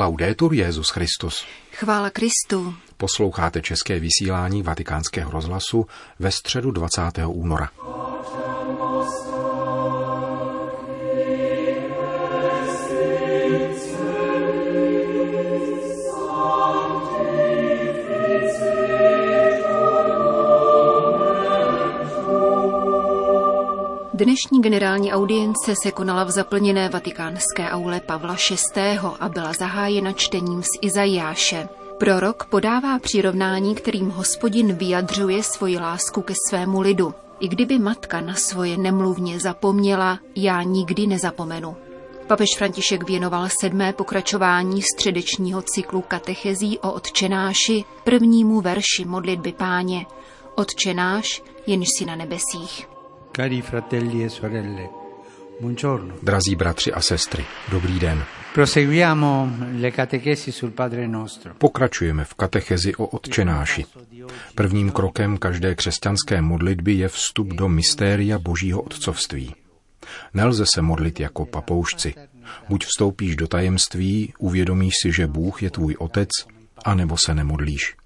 Laudetur Jezus Christus. Chvála Kristu. Posloucháte české vysílání Vatikánského rozhlasu ve středu 20. února. Dnešní generální audience se konala v zaplněné vatikánské aule Pavla VI. a byla zahájena čtením z Izajáše. Prorok podává přirovnání, kterým hospodin vyjadřuje svoji lásku ke svému lidu. I kdyby matka na svoje nemluvně zapomněla, já nikdy nezapomenu. Papež František věnoval sedmé pokračování středečního cyklu katechezí o odčenáši prvnímu verši modlitby páně. Odčenáš, jenž si na nebesích. Cari fratelli e sorelle, buongiorno. Drazí bratři a sestry, dobrý den. Proseguiamo le catechesi sul Padre nostro. Pokračujeme v katechezi o odčenáši. Prvním krokem každé křesťanské modlitby je vstup do mystéria božího otcovství. Nelze se modlit jako papoušci. Buď vstoupíš do tajemství, uvědomíš si, že Bůh je tvůj otec, anebo se nemodlíš.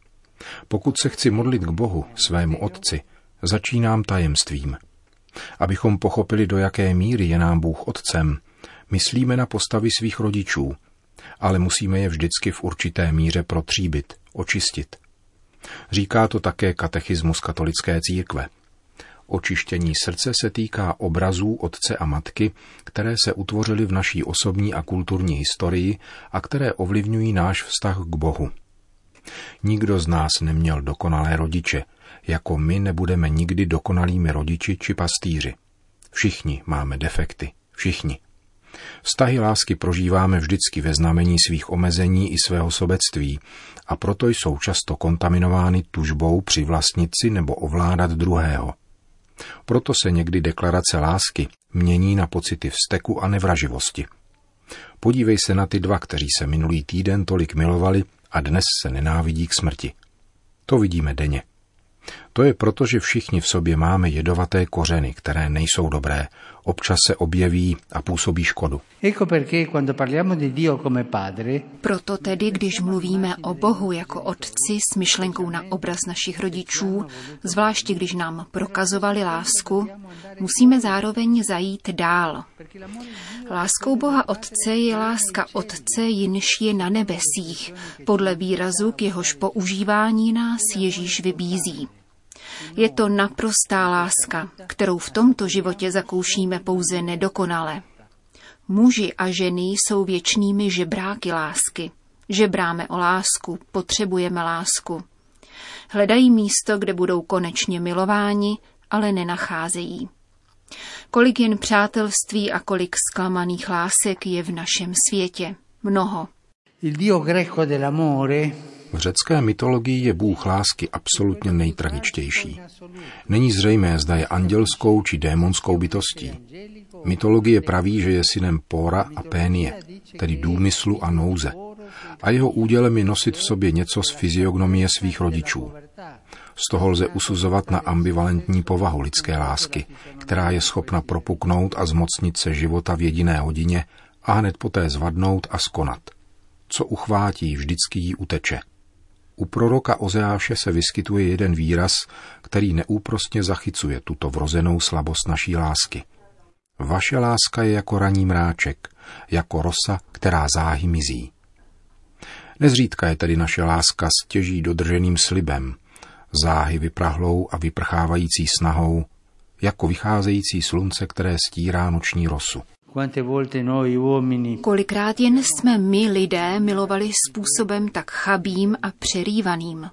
Pokud se chci modlit k Bohu, svému otci, začínám tajemstvím – Abychom pochopili, do jaké míry je nám Bůh otcem, myslíme na postavy svých rodičů, ale musíme je vždycky v určité míře protříbit, očistit. Říká to také katechismus katolické církve. Očištění srdce se týká obrazů otce a matky, které se utvořily v naší osobní a kulturní historii a které ovlivňují náš vztah k Bohu. Nikdo z nás neměl dokonalé rodiče, jako my nebudeme nikdy dokonalými rodiči či pastýři. Všichni máme defekty, všichni. Vztahy lásky prožíváme vždycky ve znamení svých omezení i svého sobectví a proto jsou často kontaminovány tužbou přivlastnit si nebo ovládat druhého. Proto se někdy deklarace lásky mění na pocity vzteku a nevraživosti. Podívej se na ty dva, kteří se minulý týden tolik milovali a dnes se nenávidí k smrti. To vidíme denně. To je proto, že všichni v sobě máme jedovaté kořeny, které nejsou dobré. Občas se objeví a působí škodu. Proto tedy, když mluvíme o Bohu jako Otci s myšlenkou na obraz našich rodičů, zvláště když nám prokazovali lásku, musíme zároveň zajít dál. Láskou Boha Otce je láska Otce, jinž je na nebesích, podle výrazu, k jehož používání nás Ježíš vybízí. Je to naprostá láska, kterou v tomto životě zakoušíme pouze nedokonale. Muži a ženy jsou věčnými žebráky lásky. Žebráme o lásku, potřebujeme lásku. Hledají místo, kde budou konečně milováni, ale nenacházejí. Kolik jen přátelství a kolik zklamaných lásek je v našem světě. Mnoho. Il dio greco dell'amore v řecké mytologii je Bůh lásky absolutně nejtragičtější. Není zřejmé, zda je andělskou či démonskou bytostí. Mytologie praví, že je synem Póra a Pénie, tedy důmyslu a nouze. A jeho údělem je nosit v sobě něco z fyziognomie svých rodičů. Z toho lze usuzovat na ambivalentní povahu lidské lásky, která je schopna propuknout a zmocnit se života v jediné hodině a hned poté zvadnout a skonat. Co uchvátí, vždycky jí uteče. U proroka Ozeáše se vyskytuje jeden výraz, který neúprostně zachycuje tuto vrozenou slabost naší lásky. Vaše láska je jako raní mráček, jako rosa, která záhy mizí. Nezřídka je tedy naše láska stěží dodrženým slibem, záhy vyprahlou a vyprchávající snahou, jako vycházející slunce, které stírá noční rosu. Kolikrát jen jsme my lidé milovali způsobem tak chabým a přerývaným.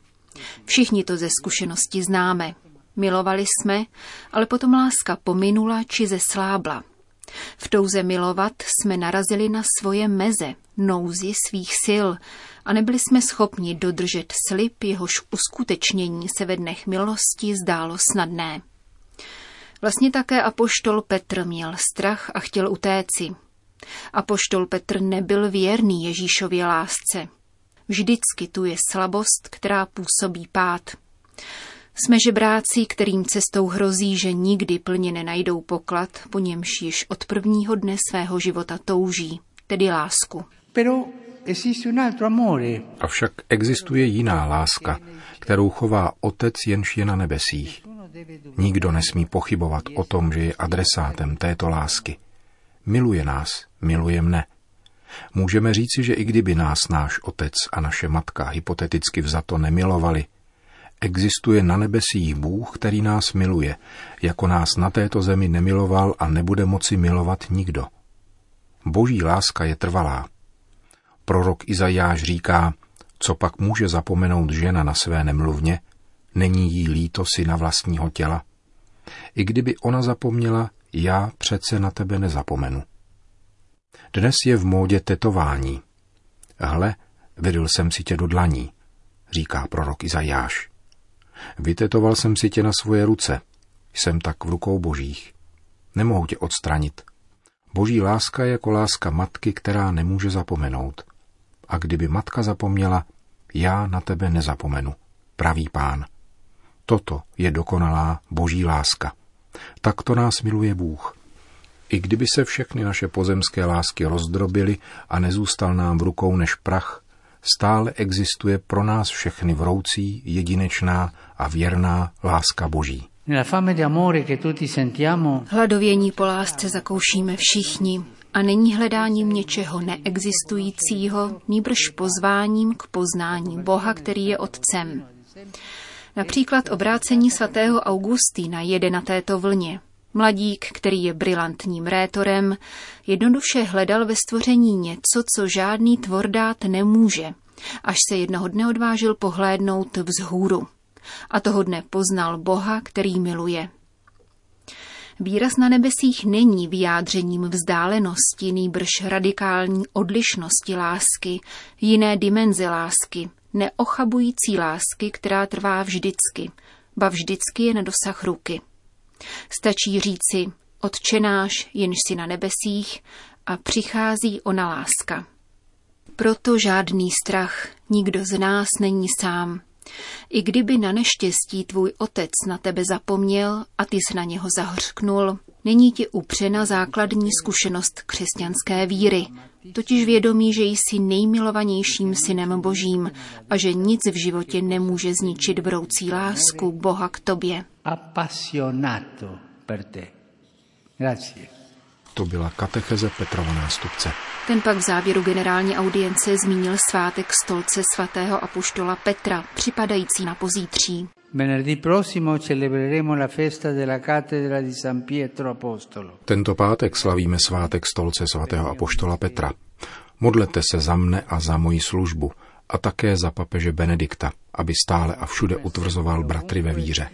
Všichni to ze zkušenosti známe. Milovali jsme, ale potom láska pominula či zeslábla. V touze milovat jsme narazili na svoje meze, nouzi svých sil a nebyli jsme schopni dodržet slib, jehož uskutečnění se ve dnech milosti zdálo snadné. Vlastně také apoštol Petr měl strach a chtěl utéci. Apoštol Petr nebyl věrný Ježíšově lásce. Vždycky tu je slabost, která působí pád. Jsme žebráci, kterým cestou hrozí, že nikdy plně nenajdou poklad, po němž již od prvního dne svého života touží, tedy lásku. Pero Avšak existuje jiná láska, kterou chová Otec, jenž je na nebesích. Nikdo nesmí pochybovat o tom, že je adresátem této lásky. Miluje nás, miluje mne. Můžeme říci, že i kdyby nás náš otec a naše matka hypoteticky vzato nemilovali, existuje na nebesích Bůh, který nás miluje, jako nás na této zemi nemiloval a nebude moci milovat nikdo. Boží láska je trvalá. Prorok Izajáš říká, co pak může zapomenout žena na své nemluvně, není jí líto na vlastního těla. I kdyby ona zapomněla, já přece na tebe nezapomenu. Dnes je v módě tetování. Hle, vydl jsem si tě do dlaní, říká prorok Izajáš. Vytetoval jsem si tě na svoje ruce, jsem tak v rukou božích. Nemohu tě odstranit. Boží láska je jako láska matky, která nemůže zapomenout. A kdyby matka zapomněla, já na tebe nezapomenu, pravý pán. Toto je dokonalá boží láska. Tak to nás miluje Bůh. I kdyby se všechny naše pozemské lásky rozdrobily a nezůstal nám v rukou než prach, stále existuje pro nás všechny vroucí, jedinečná a věrná láska Boží. Hladovění po lásce zakoušíme všichni a není hledáním něčeho neexistujícího, nýbrž pozváním k poznání Boha, který je Otcem. Například obrácení svatého Augustína jede na této vlně. Mladík, který je brilantním rétorem, jednoduše hledal ve stvoření něco, co žádný tvor dát nemůže, až se jednoho dne odvážil pohlédnout vzhůru. A toho dne poznal Boha, který miluje. Výraz na nebesích není vyjádřením vzdálenosti, nýbrž radikální odlišnosti lásky, jiné dimenze lásky, neochabující lásky, která trvá vždycky, ba vždycky je na dosah ruky. Stačí říci, odčenáš, jenž si na nebesích, a přichází ona láska. Proto žádný strach, nikdo z nás není sám. I kdyby na neštěstí tvůj otec na tebe zapomněl a ty jsi na něho zahřknul, není ti upřena základní zkušenost křesťanské víry, totiž vědomí, že jsi nejmilovanějším synem božím a že nic v životě nemůže zničit vroucí lásku Boha k tobě. To byla katecheze Petrova nástupce. Ten pak v závěru generální audience zmínil svátek stolce svatého apoštola Petra, připadající na pozítří. Tento pátek slavíme svátek stolce svatého apoštola Petra. Modlete se za mne a za moji službu a také za papeže Benedikta, aby stále a všude utvrzoval bratry ve víře.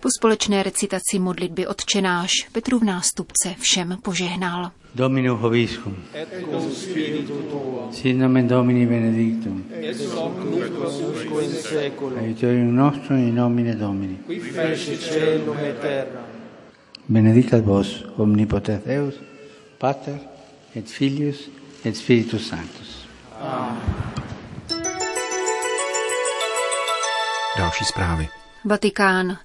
Po společné recitaci modlitby odčenáš Petru v nástupce všem požehnal. Domino hoviscum. Et cum spiritu tuo. Sit nomen Domini benedictum. Et hoc nunc in seculum. Aiutorium nostrum in nomine Domini. Qui feci celum et terra. Benedicat vos omnipotens Deus, Pater et Filius et Spiritus Sanctus. Amen. Další zprávy. Vatikán.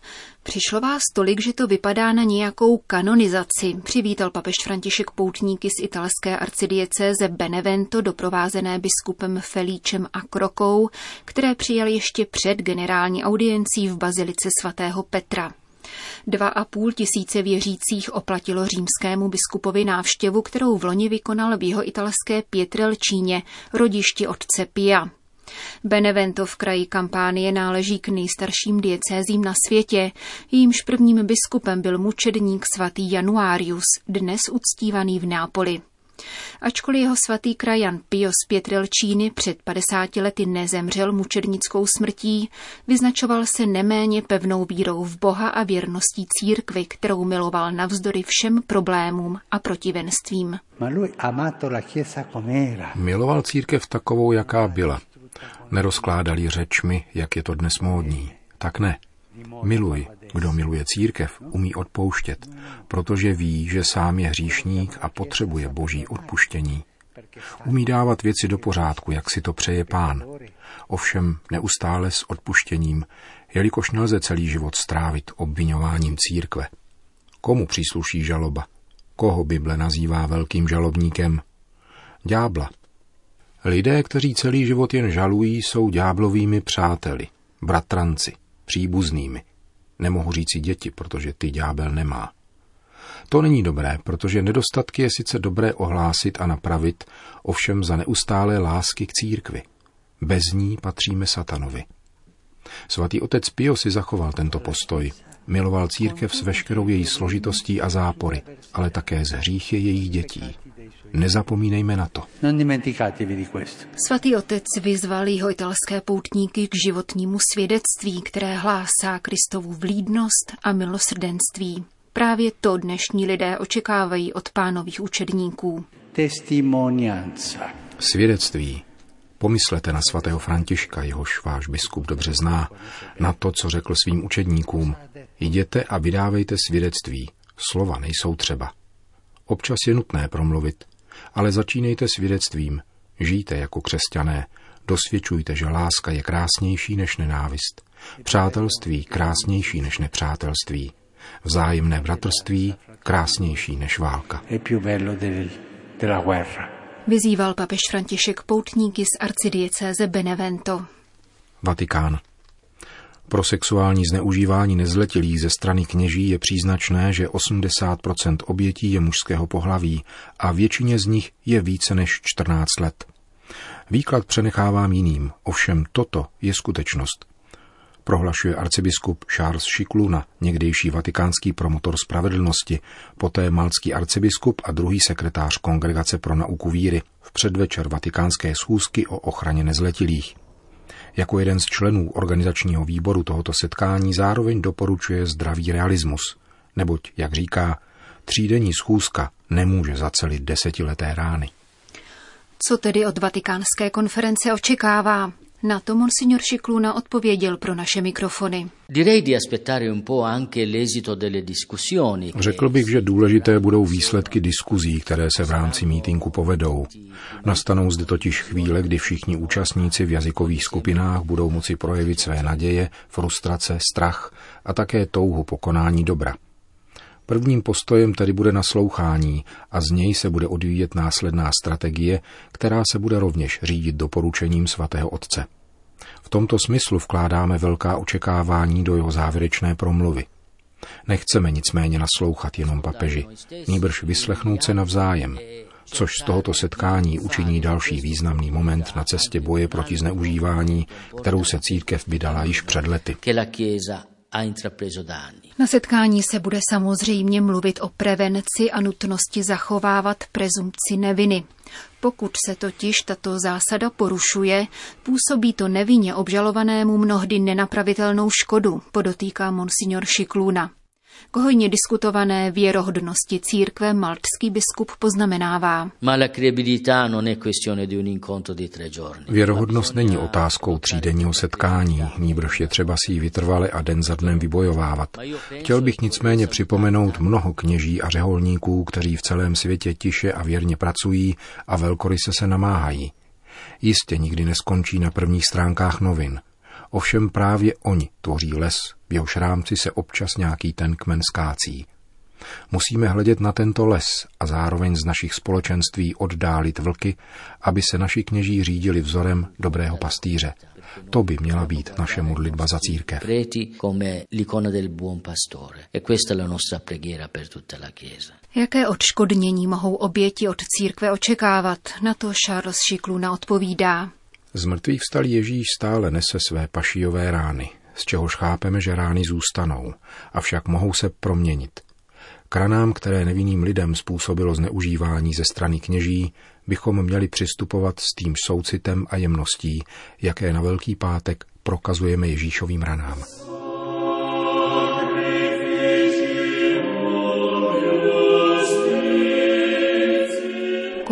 Přišlo vás tolik, že to vypadá na nějakou kanonizaci, přivítal papež František poutníky z italské arcidiecéze Benevento, doprovázené biskupem Felíčem a Krokou, které přijal ještě před generální audiencí v bazilice svatého Petra. Dva a půl tisíce věřících oplatilo římskému biskupovi návštěvu, kterou v loni vykonal v jeho italské Pietrelčíně, rodišti otce Pia. Benevento v kraji Kampánie náleží k nejstarším diecézím na světě. Jímž prvním biskupem byl mučedník svatý Januarius, dnes uctívaný v Nápoli. Ačkoliv jeho svatý krajan Pio z Pietrelčíny před 50 lety nezemřel mučednickou smrtí, vyznačoval se neméně pevnou vírou v Boha a věrností církvy, kterou miloval navzdory všem problémům a protivenstvím. Miloval církev takovou, jaká byla, nerozkládali řečmi, jak je to dnes módní. Tak ne. Miluj. Kdo miluje církev, umí odpouštět, protože ví, že sám je hříšník a potřebuje boží odpuštění. Umí dávat věci do pořádku, jak si to přeje pán. Ovšem neustále s odpuštěním, jelikož nelze celý život strávit obvinováním církve. Komu přísluší žaloba? Koho Bible nazývá velkým žalobníkem? ďábla. Lidé, kteří celý život jen žalují, jsou ďáblovými přáteli, bratranci, příbuznými. Nemohu říci děti, protože ty ďábel nemá. To není dobré, protože nedostatky je sice dobré ohlásit a napravit, ovšem za neustálé lásky k církvi. Bez ní patříme satanovi. Svatý otec Pio si zachoval tento postoj. Miloval církev s veškerou její složitostí a zápory, ale také z hříchy jejich dětí. Nezapomínejme na to. Svatý otec vyzval jeho italské poutníky k životnímu svědectví, které hlásá Kristovu vlídnost a milosrdenství. Právě to dnešní lidé očekávají od pánových učedníků. Svědectví. Pomyslete na svatého Františka, jehož váš biskup dobře zná, na to, co řekl svým učedníkům. Jděte a vydávejte svědectví. Slova nejsou třeba. Občas je nutné promluvit, ale začínejte svědectvím. Žijte jako křesťané. Dosvědčujte, že láska je krásnější než nenávist. Přátelství krásnější než nepřátelství. Vzájemné bratrství krásnější než válka. Vyzýval papež František poutníky z arcidiecéze Benevento. Vatikán. Pro sexuální zneužívání nezletilých ze strany kněží je příznačné, že 80% obětí je mužského pohlaví a většině z nich je více než 14 let. Výklad přenechávám jiným, ovšem toto je skutečnost. Prohlašuje arcibiskup Charles Šikluna, někdejší vatikánský promotor spravedlnosti, poté malcký arcibiskup a druhý sekretář Kongregace pro nauku víry v předvečer vatikánské schůzky o ochraně nezletilých. Jako jeden z členů organizačního výboru tohoto setkání zároveň doporučuje zdravý realismus, neboť, jak říká, třídenní schůzka nemůže zacelit desetileté rány. Co tedy od vatikánské konference očekává? Na to monsignor Šikluna odpověděl pro naše mikrofony. Řekl bych, že důležité budou výsledky diskuzí, které se v rámci mítinku povedou. Nastanou zde totiž chvíle, kdy všichni účastníci v jazykových skupinách budou moci projevit své naděje, frustrace, strach a také touhu pokonání dobra. Prvním postojem tedy bude naslouchání a z něj se bude odvíjet následná strategie, která se bude rovněž řídit doporučením svatého otce. V tomto smyslu vkládáme velká očekávání do jeho závěrečné promluvy. Nechceme nicméně naslouchat jenom papeži, nýbrž vyslechnout se navzájem, což z tohoto setkání učiní další významný moment na cestě boje proti zneužívání, kterou se církev vydala již před lety. Na setkání se bude samozřejmě mluvit o prevenci a nutnosti zachovávat prezumci neviny. Pokud se totiž tato zásada porušuje, působí to nevinně obžalovanému mnohdy nenapravitelnou škodu, podotýká monsignor Šikluna. K hojně diskutované věrohodnosti církve maltský biskup poznamenává. Věrohodnost není otázkou třídenního setkání, níbrž je třeba si ji vytrvale a den za dnem vybojovávat. Chtěl bych nicméně připomenout mnoho kněží a řeholníků, kteří v celém světě tiše a věrně pracují a velkoryse se namáhají. Jistě nikdy neskončí na prvních stránkách novin – Ovšem právě oni tvoří les, v jehož rámci se občas nějaký ten kmen skácí. Musíme hledět na tento les a zároveň z našich společenství oddálit vlky, aby se naši kněží řídili vzorem dobrého pastýře. To by měla být naše modlitba za církev. E Jaké odškodnění mohou oběti od církve očekávat? Na to Charles Šikluna odpovídá. Z mrtvých vstal Ježíš stále nese své pašijové rány, z čehož chápeme, že rány zůstanou, avšak mohou se proměnit. K ranám, které nevinným lidem způsobilo zneužívání ze strany kněží, bychom měli přistupovat s tím soucitem a jemností, jaké na Velký pátek prokazujeme Ježíšovým ranám.